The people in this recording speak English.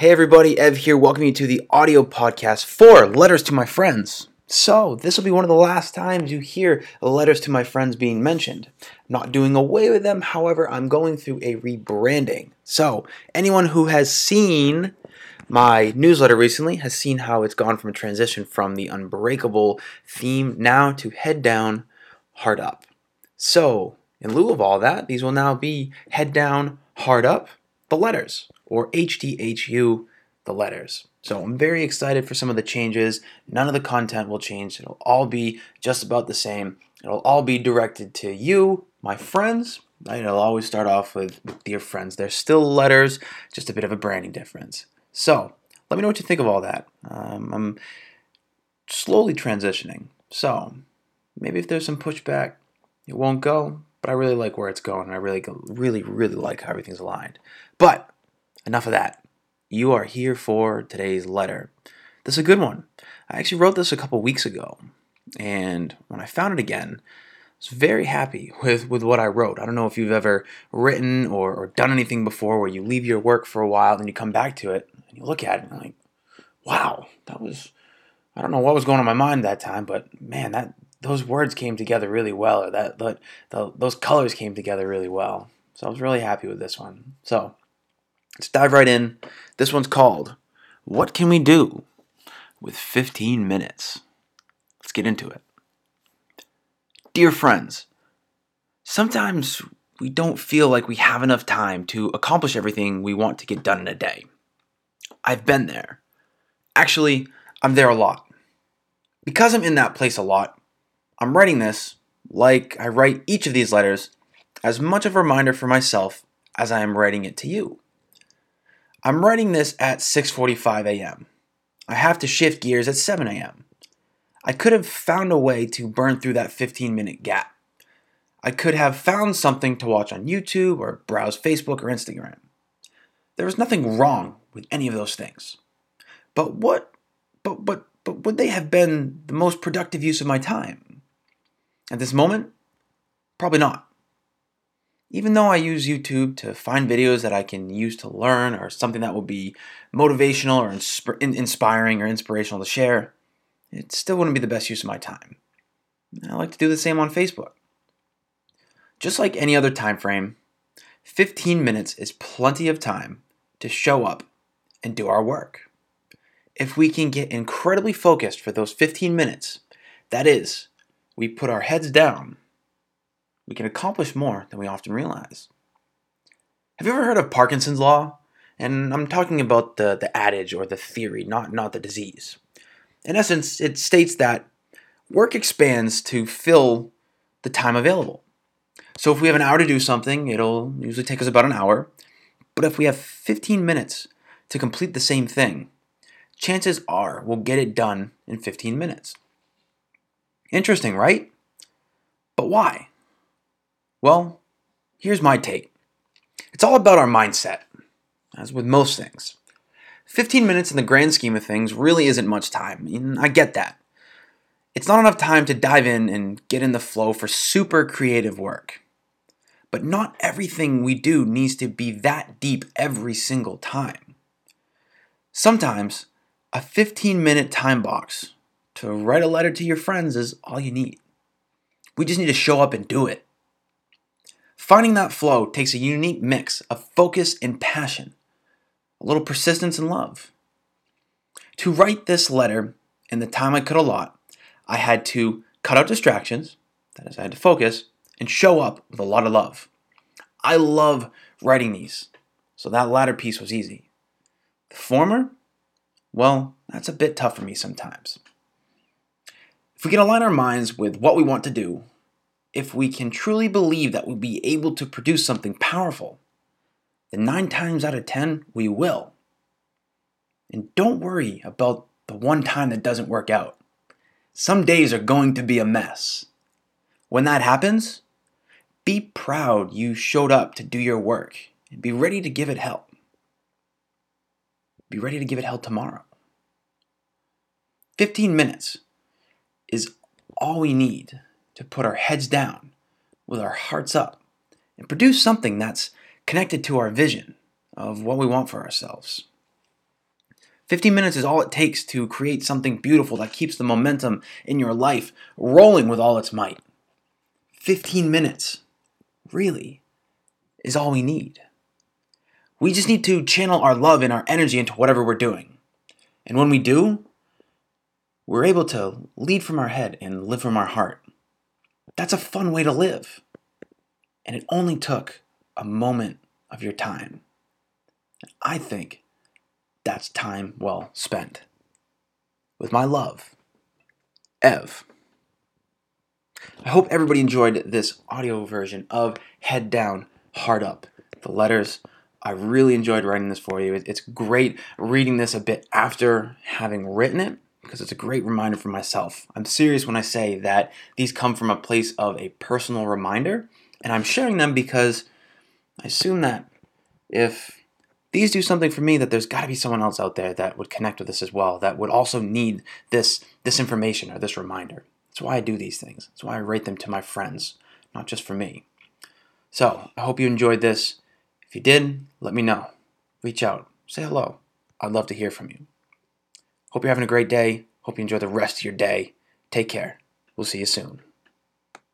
Hey everybody, Ev here. Welcome you to the audio podcast for Letters to My Friends. So, this will be one of the last times you hear letters to my friends being mentioned. I'm not doing away with them, however, I'm going through a rebranding. So, anyone who has seen my newsletter recently has seen how it's gone from a transition from the unbreakable theme now to head down, heart up. So, in lieu of all that, these will now be head down, heart up, the letters, or HDHU, the letters. So I'm very excited for some of the changes. None of the content will change. It'll all be just about the same. It'll all be directed to you, my friends. It'll always start off with dear friends. They're still letters, just a bit of a branding difference. So let me know what you think of all that. Um, I'm slowly transitioning. So maybe if there's some pushback, it won't go. But I really like where it's going. And I really, really, really like how everything's aligned. But enough of that you are here for today's letter. This is a good one. I actually wrote this a couple weeks ago, and when I found it again, I was very happy with, with what I wrote. I don't know if you've ever written or, or done anything before where you leave your work for a while and you come back to it and you look at it and you're like, wow, that was, I don't know what was going on in my mind that time, but man, that those words came together really well, or that, that the, those colors came together really well. So I was really happy with this one. So Let's dive right in. This one's called What Can We Do with 15 Minutes? Let's get into it. Dear friends, sometimes we don't feel like we have enough time to accomplish everything we want to get done in a day. I've been there. Actually, I'm there a lot. Because I'm in that place a lot, I'm writing this, like I write each of these letters, as much of a reminder for myself as I am writing it to you. I'm writing this at 6:45 a.m. I have to shift gears at 7 a.m. I could have found a way to burn through that 15-minute gap. I could have found something to watch on YouTube or browse Facebook or Instagram. There was nothing wrong with any of those things. But what but but but would they have been the most productive use of my time? At this moment, probably not even though I use YouTube to find videos that I can use to learn or something that will be motivational or insp- inspiring or inspirational to share, it still wouldn't be the best use of my time. I like to do the same on Facebook. Just like any other time frame, 15 minutes is plenty of time to show up and do our work. If we can get incredibly focused for those 15 minutes, that is, we put our heads down we can accomplish more than we often realize. Have you ever heard of Parkinson's Law? And I'm talking about the, the adage or the theory, not, not the disease. In essence, it states that work expands to fill the time available. So if we have an hour to do something, it'll usually take us about an hour. But if we have 15 minutes to complete the same thing, chances are we'll get it done in 15 minutes. Interesting, right? But why? Well, here's my take it's all about our mindset, as with most things. 15 minutes in the grand scheme of things really isn't much time, I get that. It's not enough time to dive in and get in the flow for super creative work. But not everything we do needs to be that deep every single time. Sometimes a 15 minute time box to write a letter to your friends is all you need. We just need to show up and do it. Finding that flow takes a unique mix of focus and passion, a little persistence and love. To write this letter in the time I could allot, I had to cut out distractions, that is, I had to focus, and show up with a lot of love. I love writing these, so that latter piece was easy. The former, well, that's a bit tough for me sometimes. If we can align our minds with what we want to do, if we can truly believe that we'll be able to produce something powerful, then nine times out of ten, we will. And don't worry about the one time that doesn't work out. Some days are going to be a mess. When that happens, be proud you showed up to do your work and be ready to give it hell. Be ready to give it hell tomorrow. 15 minutes is all we need to put our heads down with our hearts up and produce something that's connected to our vision of what we want for ourselves. 15 minutes is all it takes to create something beautiful that keeps the momentum in your life rolling with all its might. 15 minutes, really, is all we need. We just need to channel our love and our energy into whatever we're doing. And when we do, we're able to lead from our head and live from our heart. That's a fun way to live. And it only took a moment of your time. I think that's time well spent. With my love, Ev. I hope everybody enjoyed this audio version of Head Down, Heart Up. The letters, I really enjoyed writing this for you. It's great reading this a bit after having written it because it's a great reminder for myself. I'm serious when I say that these come from a place of a personal reminder, and I'm sharing them because I assume that if these do something for me that there's got to be someone else out there that would connect with this as well that would also need this this information or this reminder. That's why i do these things. That's why i write them to my friends not just for me. So i hope you enjoyed this. If you did let me know. Reach out. Say hello. I'd love to hear from you hope you're having a great day. Hope you enjoy the rest of your day. Take care. We'll see you soon